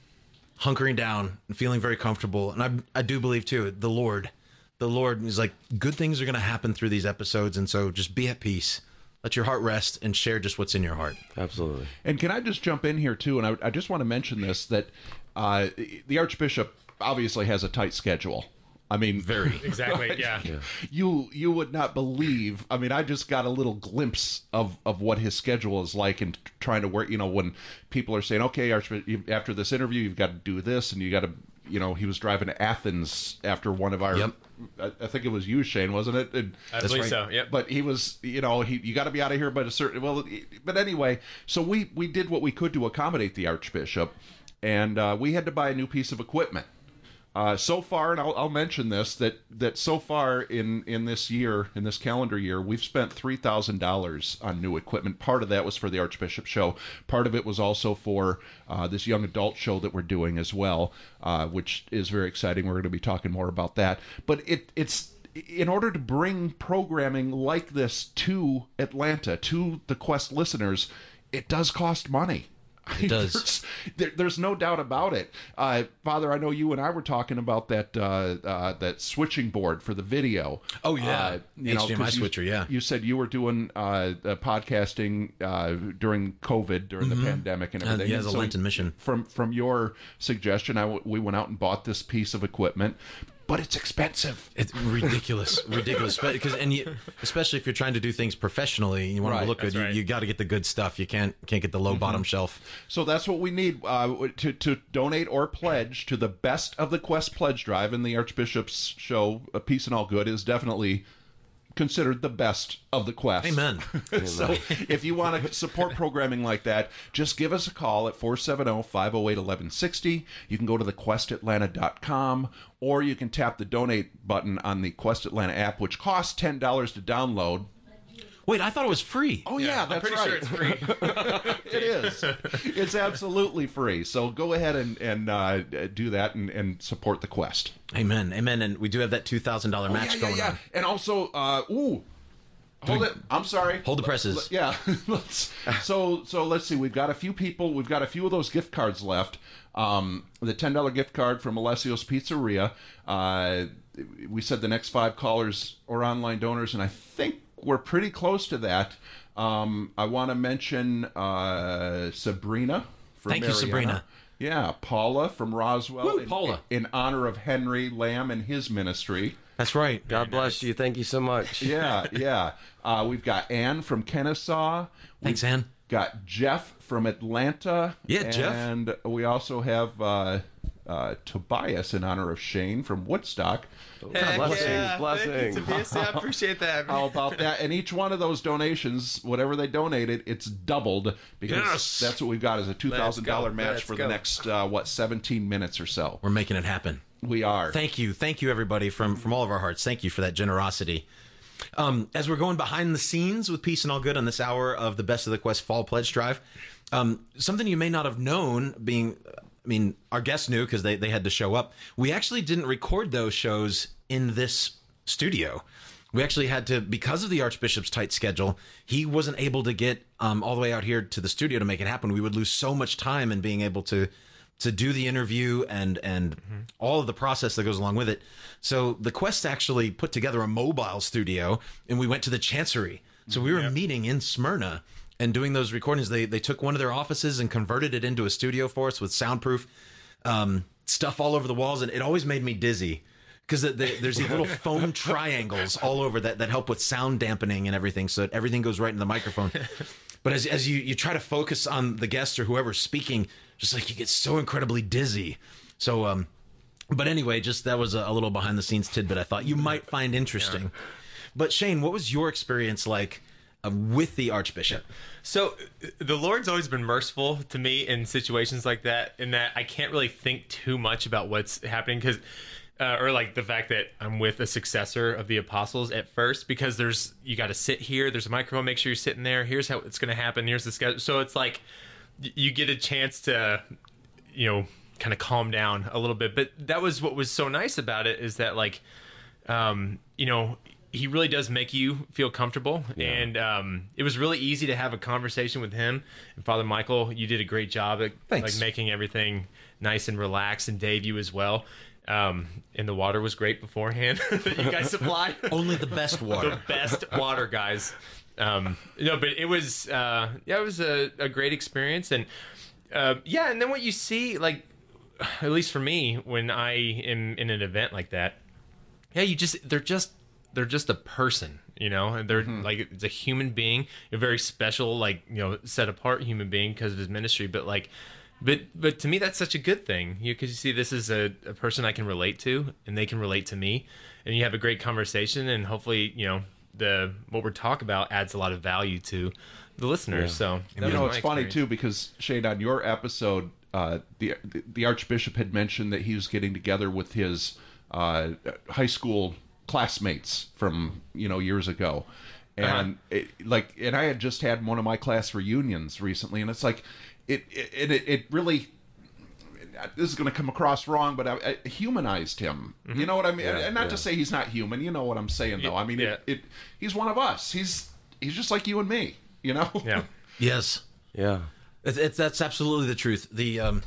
hunkering down and feeling very comfortable. And I I do believe too, the Lord, the Lord is like good things are going to happen through these episodes, and so just be at peace. Let your heart rest and share just what's in your heart. Absolutely. And can I just jump in here too? And I, I just want to mention this that uh, the Archbishop obviously has a tight schedule. I mean, very exactly. Yeah. You you would not believe. I mean, I just got a little glimpse of of what his schedule is like, and trying to work. You know, when people are saying, "Okay, Archbishop, after this interview, you've got to do this, and you got to," you know, he was driving to Athens after one of our. Yep. I, I think it was you, Shane, wasn't it? And- I believe so, yep. But he was, you know, he you got to be out of here by a certain. Well, but anyway, so we we did what we could to accommodate the Archbishop, and uh, we had to buy a new piece of equipment. Uh, so far, and I'll, I'll mention this that that so far in in this year, in this calendar year, we've spent three thousand dollars on new equipment. Part of that was for the Archbishop show. Part of it was also for uh, this young adult show that we're doing as well, uh, which is very exciting. We're going to be talking more about that. But it it's in order to bring programming like this to Atlanta to the Quest listeners, it does cost money. It does. there's, there, there's no doubt about it. Uh, Father, I know you and I were talking about that uh, uh, that switching board for the video. Oh, yeah. Uh, The HDMI you- switcher, yeah. You said you were doing uh, uh, podcasting uh, during COVID, during Mhm. the pandemic, and everything. yeah, the Lenten mission. From from your suggestion, I w- we went out and bought this piece of equipment, but it's expensive. It's ridiculous, ridiculous. Because and you, especially if you're trying to do things professionally, you want Right, to look good. that's You, you got to get the good stuff. You can't can't get the low bottom shelf. So that's what we need uh, to to donate or pledge to the best of the Quest pledge drive. And the Archbishop's show, "A Peace and All Good," is definitely considered the best of the Quest. Amen. so if you want to support programming like that, just give us a call at 470-508-1160. You can go to thequestatlanta.com or you can tap the donate button on the Quest Atlanta app, which costs $10 to download. Wait, I thought it was free. Oh yeah, I'm pretty right. sure it's free. it is. It's absolutely free. So go ahead and and uh, do that and, and support the quest. Amen, amen. And we do have that two thousand dollar match Oh, yeah, yeah, going yeah. on. And also, uh, ooh, hold it. I'm sorry. Hold the presses. Yeah. let's, so so let's see. We've got a few people. We've got a few of those gift cards left. Um, the ten dollar gift card from Alessio's Pizzeria. Uh, we said the next five callers or online donors, and I think we're pretty close to that. Um, I want to mention uh, Sabrina. From Thank you, Sabrina. Yeah, Paula from Roswell. Woo, in, Paula. in honor of Henry Lam and his ministry. That's right. God bless you. Thank you so much. Yeah, yeah. Uh, we've got Ann from Kennesaw. Thanks, We've Ann. Got Jeff from Atlanta. Yeah, Jeff. And we also have uh, uh, Tobias in honor of Shane from Woodstock. Heck Blessings, yeah. blessings. Thank you, Tobias. I appreciate that. How about that? And each one of those donations, whatever they donated, it's doubled because Yes. that's what we've got is a two thousand dollar match Let's for go. the next uh, what seventeen minutes or so. We're making it happen. We are. Thank you, thank you, everybody from from all of our hearts. Thank you for that generosity. Um, as we're going behind the scenes with Peace and All Good on this hour of the Best of the Quest Fall Pledge Drive, um, something you may not have known, being, I mean, our guests knew because they they had to show up. We actually didn't record those shows in this studio. We actually had to, because of the Archbishop's tight schedule, he wasn't able to get um, all the way out here to the studio to make it happen. We would lose so much time in being able to to do the interview and and all of the process that goes along with it. So the Quest actually put together a mobile studio, and we went to the Chancery. So we were meeting in Smyrna and doing those recordings. They they took one of their offices and converted it into a studio for us with soundproof um, stuff all over the walls, and it always made me dizzy because the, the, there's these little foam triangles all over that, that help with sound dampening and everything, so that everything goes right in the microphone. But as, as you, you try to focus on the guest or whoever's speaking, just like you get so incredibly dizzy. So um, But anyway, just that was a, a little behind the scenes tidbit I thought you might find interesting. But Shane, what was your experience like with the Archbishop? So the Lord's always been merciful to me in situations like that, in that I can't really think too much about what's happening because. Uh, or like the fact that I'm with a successor of the apostles at first, because there's you got to sit here. There's a microphone. Make sure you're sitting there. Here's how it's going to happen. Here's the schedule. So it's like you get a chance to, you know, kind of calm down a little bit. But that was what was so nice about it is that like, um, you know, he really does make you feel comfortable, and um, it was really easy to have a conversation with him. And Father Michael, you did a great job at Thanks. like making everything nice and relaxed, and Dave, you as well. Um, and the water was great beforehand that you guys supplied. Only the best water. the best water, guys. Um, no, but it was uh, yeah, it was a, a great experience, and uh, yeah, and then what you see, like at least for me, when I am in an event like that, yeah, you just they're just they're just a person, you know, and they're like it's a human being, a very special, like you know, set apart human being because of his ministry, but like. But but to me that's such a good thing you because you see this is a, a person I can relate to and they can relate to me and you have a great conversation and hopefully you know the what we're talking about adds a lot of value to the listeners. So you know, it's funny experience. too because Shane, on your episode, uh, the the Archbishop had mentioned that he was getting together with his uh, high school classmates from you know years ago, and it, like, and I had just had one of my class reunions recently, and it's like, it it it, it really. This is going to come across wrong, but I, I humanized him. You know what I mean? Yeah, and not yeah. to say he's not human. You know what I'm saying, though. I mean, it, it he's one of us. He's he's just like you and me. You know? Yeah. Yes. Yeah. It's, it's that's absolutely the truth. The um,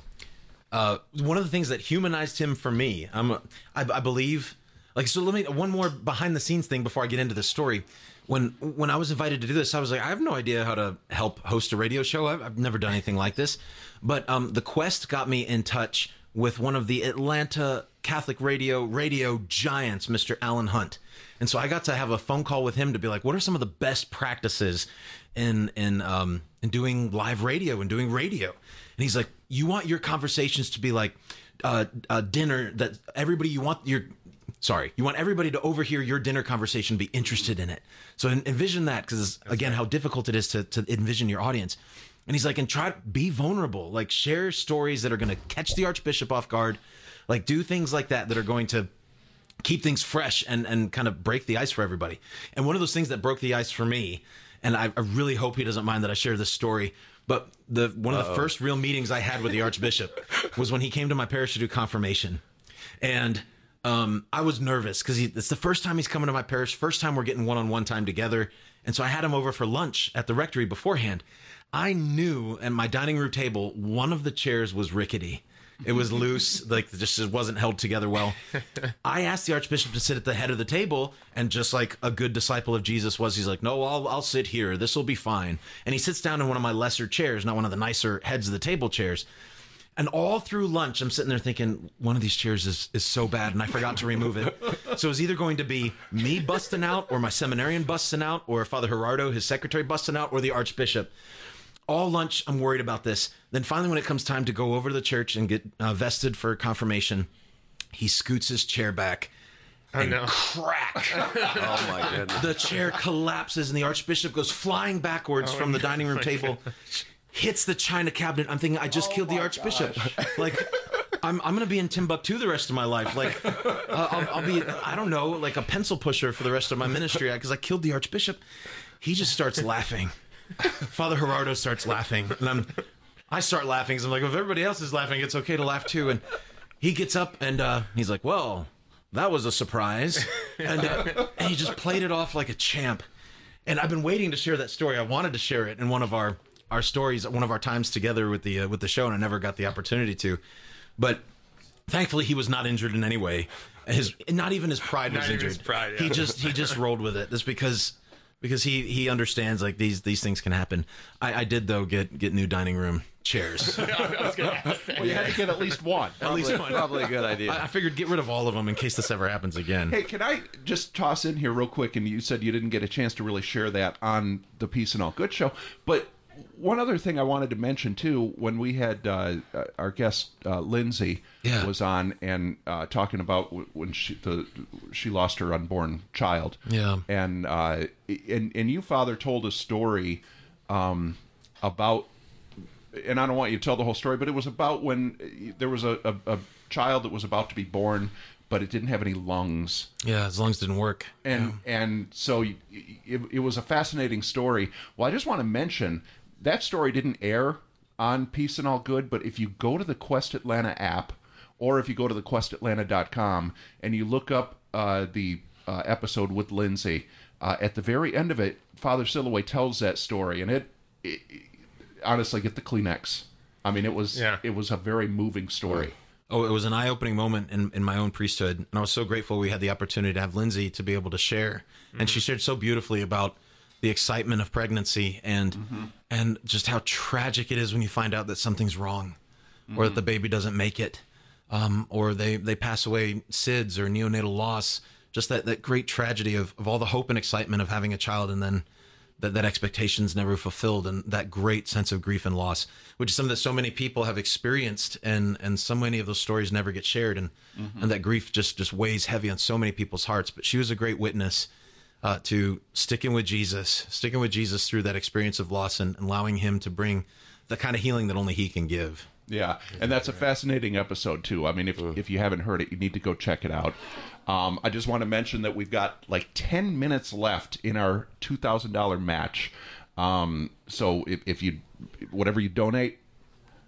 uh, one of the things that humanized him for me, I'm, I believe, like so. Let me one more behind the scenes thing before I get into the story. When when I was invited to do this, I was like, I have no idea how to help host a radio show. I've, I've never done anything like this. But um, the Quest got me in touch with one of the Atlanta Catholic radio radio giants, Mr. Alan Hunt. And so I got to have a phone call with him to be like, what are some of the best practices in in um in doing live radio and doing radio? And he's like, you want your conversations to be like uh, a dinner that everybody you want your sorry you want everybody to overhear your dinner conversation be interested in it so envision that because again how difficult it is to, to envision your audience and he's like and try to be vulnerable like share stories that are going to catch the archbishop off guard like do things like that that are going to keep things fresh and and kind of break the ice for everybody. And one of those things that broke the ice for me, and I, I really hope he doesn't mind that I share this story. But the one of the Uh-oh. first real meetings I had with the Archbishop was when he came to my parish to do confirmation, and um, I was nervous because it's the first time he's coming to my parish, first time we're getting one on one time together, and so I had him over for lunch at the rectory beforehand. I knew at my dining room table one of the chairs was rickety. It was loose, like just it wasn't held together well. I asked the archbishop to sit at the head of the table, and just like a good disciple of Jesus was, he's like, "No, I'll I'll sit here. This will be fine." And he sits down in one of my lesser chairs, not one of the nicer heads of the table chairs. And all through lunch, I'm sitting there thinking, one of these chairs is, is so bad, and I forgot to remove it. So it's either going to be me busting out, or my seminarian busting out, or Father Gerardo, his secretary, busting out, or the archbishop. All lunch, I'm worried about this. Then finally, when it comes time to go over to the church and get uh, vested for confirmation, he scoots his chair back. I know. Crack. Oh my goodness. The chair collapses and the archbishop goes flying backwards Oh from the dining room table, hits the china cabinet. I'm thinking, I just killed the archbishop. Like, I'm, I'm going to be in Timbuktu the rest of my life. Like, uh, I'll, I'll be, I don't know, like a pencil pusher for the rest of my ministry because I killed the archbishop. He just starts laughing. Father Gerardo starts laughing, and I'm, I start laughing because I'm like, if everybody else is laughing, it's okay to laugh too. And he gets up and uh, he's like, well, that was a surprise, and, uh, and he just played it off like a champ. And I've been waiting to share that story. I wanted to share it in one of our our stories, one of our times together with the uh, with the show, and I never got the opportunity to. But thankfully, he was not injured in any way. His not even his pride was Not even injured. his pride, He just he just rolled with it. That's because because he he understands like these these things can happen. I, I did though get get new dining room chairs. I was gonna ask that. Well, you had to get at least one. At least one. Probably a good idea. I, I figured get rid of all of them in case this ever happens again. Hey, can I just toss in here real quick? And you said you didn't get a chance to really share that on the Peace and All Good show, but one other thing I wanted to mention too, when we had uh, uh, our guest uh, Lindsay Yeah. was on and uh, talking about w- when she the she lost her unborn child. Yeah. and uh, and and you, Father, told a story um, about, and I don't want you to tell the whole story, but it was about when there was a, a, a child that was about to be born, but it didn't have any lungs Yeah, as lungs didn't work. and and so it, it was a fascinating story. Well, I just want to mention that story didn't air on Peace and All Good, but if you go to the Quest Atlanta app, or if you go to the questatlanta.com and you look up uh, the uh, episode with Lindsay, uh, at the very end of it, Father Silloway tells that story, and it, it, it- honestly get the Kleenex. I mean, it was Yeah. it was a very moving story. Oh, it was an eye-opening moment in, in my own priesthood, and I was so grateful we had the opportunity to have Lindsay to be able to share, and she shared so beautifully about the excitement of pregnancy and and just how tragic it is when you find out that something's wrong, or that the baby doesn't make it, um, or they they pass away SIDS or neonatal loss. Just that that great tragedy of of all the hope and excitement of having a child, and then that, that expectations never fulfilled and that great sense of grief and loss which is something that so many people have experienced and and so many of those stories never get shared and Mhm. and that grief just just weighs heavy on so many people's hearts but she was a great witness uh, to sticking with jesus sticking with jesus through that experience of loss and allowing him to bring the kind of healing that only he can give Yeah, and that's a fascinating episode too. I mean, if if you haven't heard it, you need to go check it out. Um, I just want to mention that we've got like ten minutes left in our two thousand dollar match. Um, so if, if you whatever you donate,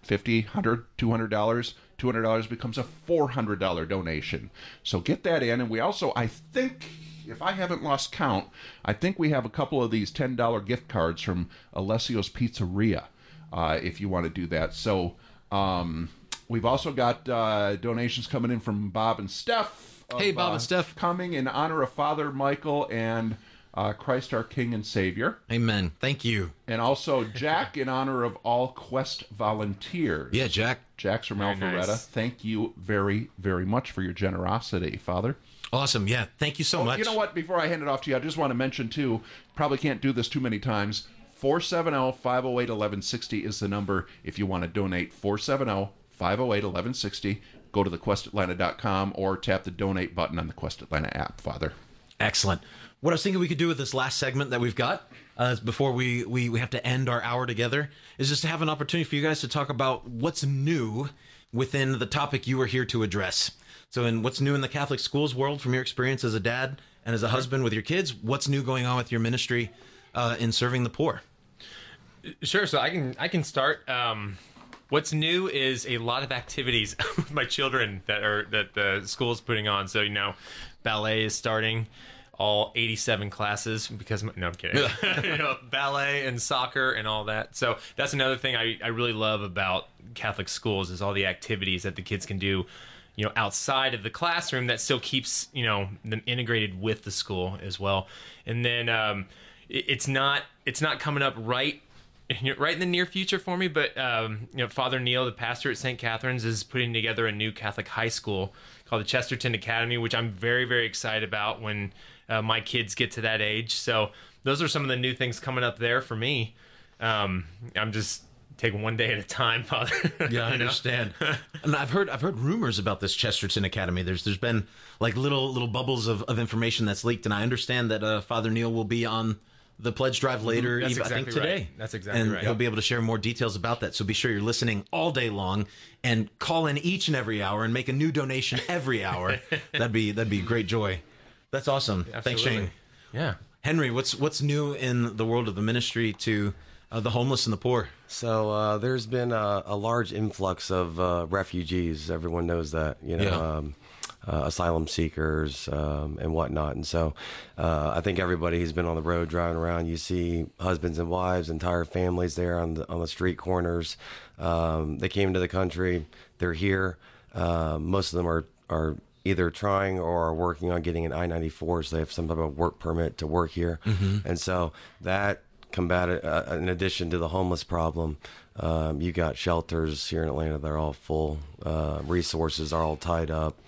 50 100 200 dollars 200 dollars becomes a 400 dollar donation so get that in and we also i think if i haven't lost count i think we have a couple of these 10 dollar gift cards from alessio's pizzeria uh, if you want to do that so um, we've also got uh, donations coming in from bob and steph of, Hey, Bob and uh, Steph. coming in honor of father michael and uh, christ our king and savior amen thank you and also Jack in honor of all Quest volunteers. Yeah, Jack. Jack's from Very Alpharetta. nice. Thank you very, very much for your generosity, Father. Awesome yeah thank you so Oh, much You know what? Before I hand it off to you, I just want to mention too. Probably can't do this too many times. 470-508-1160 is the number if you want to donate. 470-508-1160. Go to thequestatlanta.com or tap the donate button on the Quest Atlanta app, Father. Excellent. What I was thinking we could do with this last segment that we've got uh, before we, we, we have to end our hour together is just to have an opportunity for you guys to talk about what's new within the topic you are here to address. So, in what's new in the Catholic schools world from your experience as a dad and as a husband with your kids, what's new going on with your ministry uh, in serving the poor? Sure. So I can I can start. Um, what's new is a lot of activities with my children that are that the school's putting on. So you know, ballet is starting. All 87 classes because my, no I'm kidding you know, ballet and soccer and all that so that's another thing I, I really love about Catholic schools is all the activities that the kids can do you know outside of the classroom that still keeps you know them integrated with the school as well. And then um, it, it's not it's not coming up right right in the near future for me but um, you know father neil the pastor at st catherine's is putting together a new catholic high school called the chesterton academy which i'm very very excited about when uh, my kids get to that age. So those are some of the new things coming up there for me. Um, i'm just taking one day at a time father Yeah, I understand. and I've heard I've heard rumors about this Chesterton Academy. There's there's been like little little bubbles of, of information that's leaked, and I understand that uh, Father Neil will be on the pledge drive later. That's even- I think exactly right. today. That's exactly and right. he'll be able to share more details about that. So be sure you're listening all day long and call in each and every hour and make a new donation every hour. that'd be that'd be great joy. That's awesome. Thanks, Shane. Yeah. Henry, what's what's new in the world of the ministry to uh, the homeless and the poor? So uh, there's been a, a large influx of uh, refugees. Everyone knows that, you know, Yeah. um, uh, asylum seekers um, and whatnot. And so uh, I think everybody who's been on the road driving around, you see husbands and wives, entire families there on the on the street corners. Um, they came to the country. They're here. Uh, most of them are are either trying or are working on getting an I-94, so they have some type of work permit to work here. Mhm. And so that combated, uh, in addition to the homeless problem, um, you got shelters here in Atlanta. They're all full. Uh, resources are all tied up.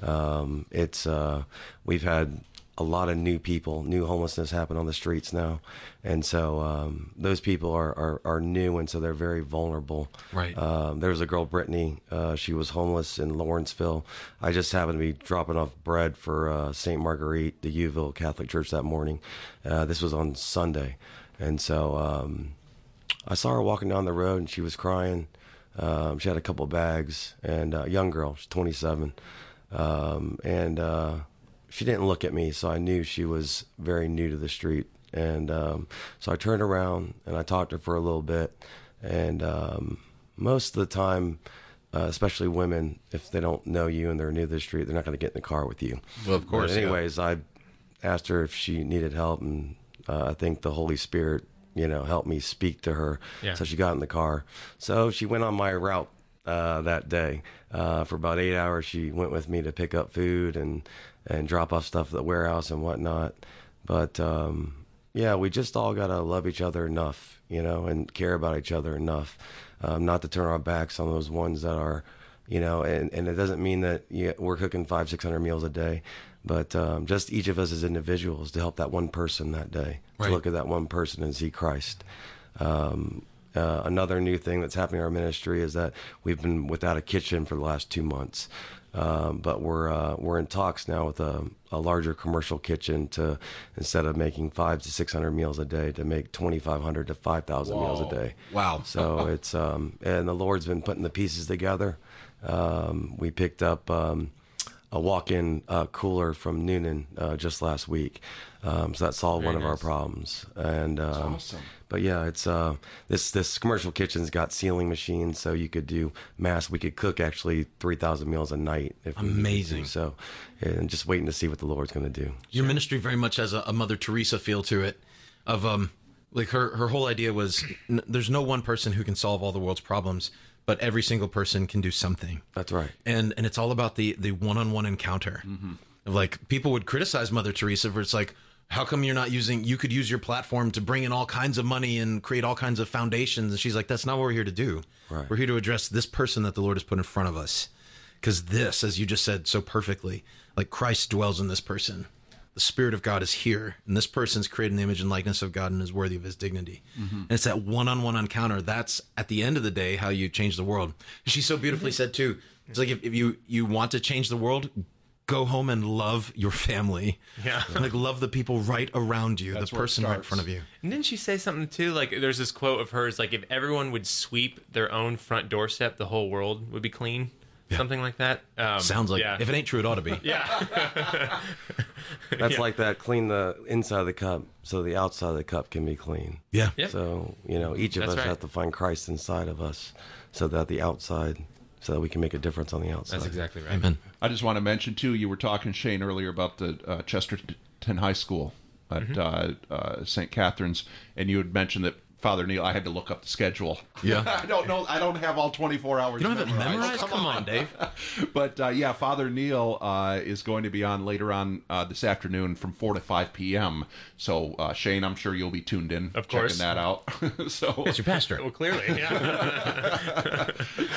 Um, it's uh, we've had a lot of new people, new homelessness happen on the streets now, and so um, those people are, are, are new, and so they're very vulnerable. Right. Um, there was a girl, Brittany. Uh, she was homeless in Lawrenceville. I just happened to be dropping off bread for uh, St. Marguerite, D'Youville Catholic Church that morning. Uh, this was on Sunday, and so um, I saw her walking down the road, and she was crying. Um, she had a couple bags, and a young girl, she's 27, um, and uh, she didn't look at me, so I knew she was very new to the street. And um, so I turned around and I talked to her for a little bit. And um, most of the time, uh, especially women, if they don't know you and they're new to the street, they're not going to get in the car with you. Well, of course, But yeah. anyways, I asked her if she needed help, and uh, I think the Holy Spirit, you know, helped me speak to her. Yeah. So she got in the car. So she went on my route uh, that day. Uh, for about eight hours, she went with me to pick up food and and drop off stuff at the warehouse and whatnot. But um, yeah, we just all gotta love each other enough, you know, and care about each other enough, um, not to turn our backs on those ones that are, you know, and, and it doesn't mean that you, we're cooking five, six hundred meals a day, but um, just each of us as individuals to help that one person that day, Right. to look at that one person and see Christ. Um, uh, another new thing that's happening in our ministry is that we've been without a kitchen for the last two months. Um, but we're uh, we're in talks now with a, a larger commercial kitchen to instead of making five to six hundred meals a day to make twenty five hundred to five thousand meals a day. Wow. So it's um, and the Lord's been putting the pieces together. Um, we picked up um, a walk-in uh, cooler from Newnan uh, just last week, um, so that solved Very one of our problems. And um, awesome. but yeah, it's uh, this this commercial kitchen's got sealing machines, so you could do mass. We could cook actually three thousand meals a night. Amazing. So, and just waiting to see what the Lord's going to do. Your ministry very much has a, a Mother Teresa feel to it. Of um, like her her whole idea was n- there's no one person who can solve all the world's problems, but every single person can do something. That's right. And and it's all about the the one on one encounter. Of like people would criticize Mother Teresa for it's like. How come you're not using? You could use your platform to bring in all kinds of money and create all kinds of foundations. And she's like, "That's not what we're here to do. Right. We're here to address this person that the Lord has put in front of us. Because this, as you just said so perfectly, like Christ dwells in this person. The Spirit of God is here, and this person's created in the image and likeness of God and is worthy of his dignity. Mm-hmm. And it's that one on one encounter. That's at the end of the day how you change the world. She so beautifully said, too. It's like if, if you, you want to change the world, go home and love your family. Yeah. like love the people right around you, That's the person right in front of you. And didn't she say something too? Like, there's this quote of hers, like, if everyone would sweep their own front doorstep, the whole world would be clean. Something like that. Um, Sounds like yeah. if it ain't true, it ought to be. Yeah. That's Yeah. like that. Clean the inside of the cup so the outside of the cup can be clean. Yeah. Yep. So you know, each of That's us right. have to find Christ inside of us, so that the outside, so that we can make a difference on the outside. That's exactly right. Amen. I just want to mention too. You were talking Shane earlier about the uh, Chesterton High School at Mm-hmm. uh, uh, St. Catherine's, and you had mentioned that Father Neil. I had to look up the schedule. Yeah. I don't know. I don't have all 24 hours. You don't have it memorized? Oh, Come on, Dave. but uh, yeah, Father Neil uh, is going to be on later on uh, this afternoon from 4 to 5 p.m. So uh, Shane, I'm sure you'll be tuned in, Of course. checking that out. so It's your pastor. Well, clearly, yeah.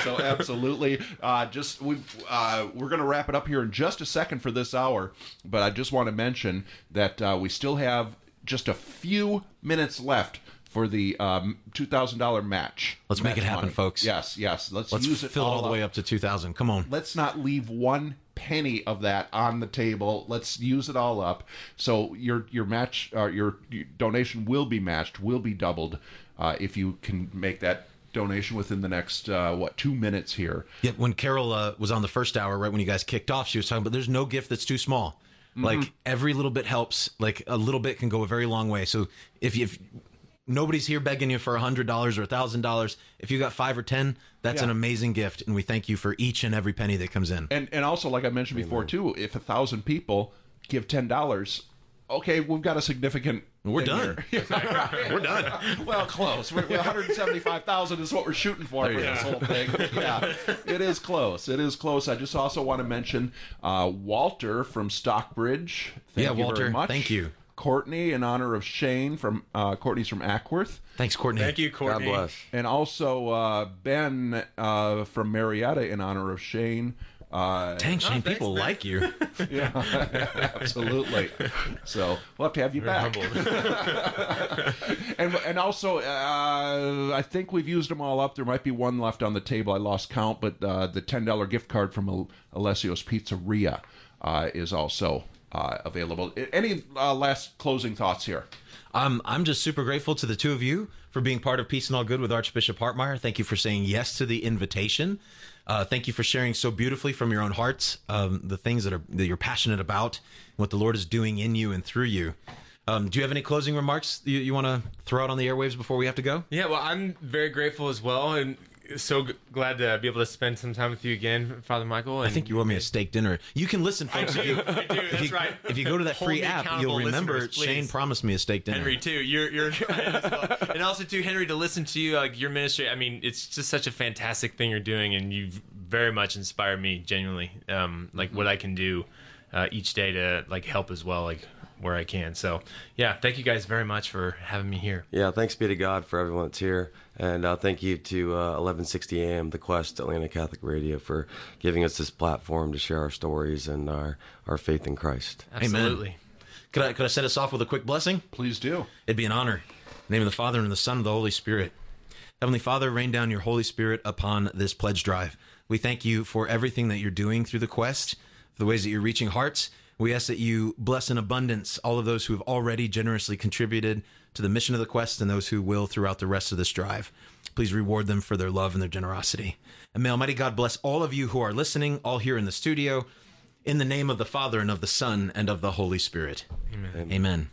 so absolutely uh, just we uh, we're going to wrap it up here in just a second for this hour but i just want to mention that uh, we still have just a few minutes left for the um, $2000 match Let's make it happen, money. folks. yes yes let's, Let's use it fill it all the up. way up to 2,000. Come on. let's not leave one penny of that on the table let's use it all up so your your match uh, your, your donation will be matched will be doubled uh, if you can make that donation within the next uh, what two minutes here Yeah, when Carol uh, was on the first hour, right when you guys kicked off, she was talking about there's no gift that's too small. Mm-hmm. Like every little bit helps. Like a little bit can go a very long way. So if you, if nobody's here begging you for a hundred dollars or a thousand dollars, if you got five or ten, that's Yeah. an amazing gift, and we thank you for each and every penny that comes in. And and also, like I mentioned before too, if a thousand people give ten dollars, okay, we've got a significant. We're done. here. We're done. well, close. We're, 175,000 is what we're shooting for There for this go. whole thing. Yeah, it is close. It is close. I just also want to mention uh, Walter from Stockbridge. Thank Yeah, you Walter, Very much. thank you. Courtney, in honor of Shane from uh, Courtney's from Acworth. Thanks, Courtney. Thank you, Courtney. God bless. And also uh, Ben uh, from Marietta in honor of Shane. Uh, Dang, Shane, people like you. yeah, absolutely. So we'll have to have you Very back. and and also, uh, I think we've used them all up. There might be one left on the table. I lost count, but uh, the ten dollar gift card from Alessio's Pizzeria uh, is also uh, available. Any uh, last closing thoughts here? Um, I'm just super grateful to the two of you for being part of Peace and All Good with Archbishop Hartmayer. Thank you for saying yes to the invitation. Uh, thank you for sharing so beautifully from your own hearts um, the things that are that you're passionate about, what the Lord is doing in you and through you. Um, do you have any closing remarks you, you want to throw out on the airwaves before we have to go? Yeah, well, I'm very grateful as well, and so g- glad to be able to spend some time with you again, Father Michael. I think you owe me a steak dinner. You can listen, I folks. do, if you, I do, if that's you- right. If you go to that Hold free app, you'll remember. Shane promised me a steak dinner. Henry too. You're you're as well. and also too Henry to listen to you like your ministry. I mean, it's just such a fantastic thing you're doing, and you've very much inspired me genuinely. Um, like what I can do uh, each day to like help as well, like where I can. So yeah, thank you guys very much for having me here. Yeah, thanks be to God for everyone that's here. And uh, thank you to uh, 1160 AM, The Quest, Atlanta Catholic Radio, for giving us this platform to share our stories and our, our faith in Christ. Amen. Could I could I set us off with a quick blessing? Please do. It'd be an honor. In the name of the Father and the Son and the Holy Spirit. Heavenly Father, rain down your Holy Spirit upon this pledge drive. We thank you for everything that you're doing through the quest, for the ways that you're reaching hearts. We ask that you bless in abundance all of those who have already generously contributed to the mission of the quest and those who will throughout the rest of this drive. Please reward them for their love and their generosity. And may Almighty God bless all of you who are listening, all here in the studio, in the name of the Father and of the Son and of the Holy Spirit. Amen. Amen.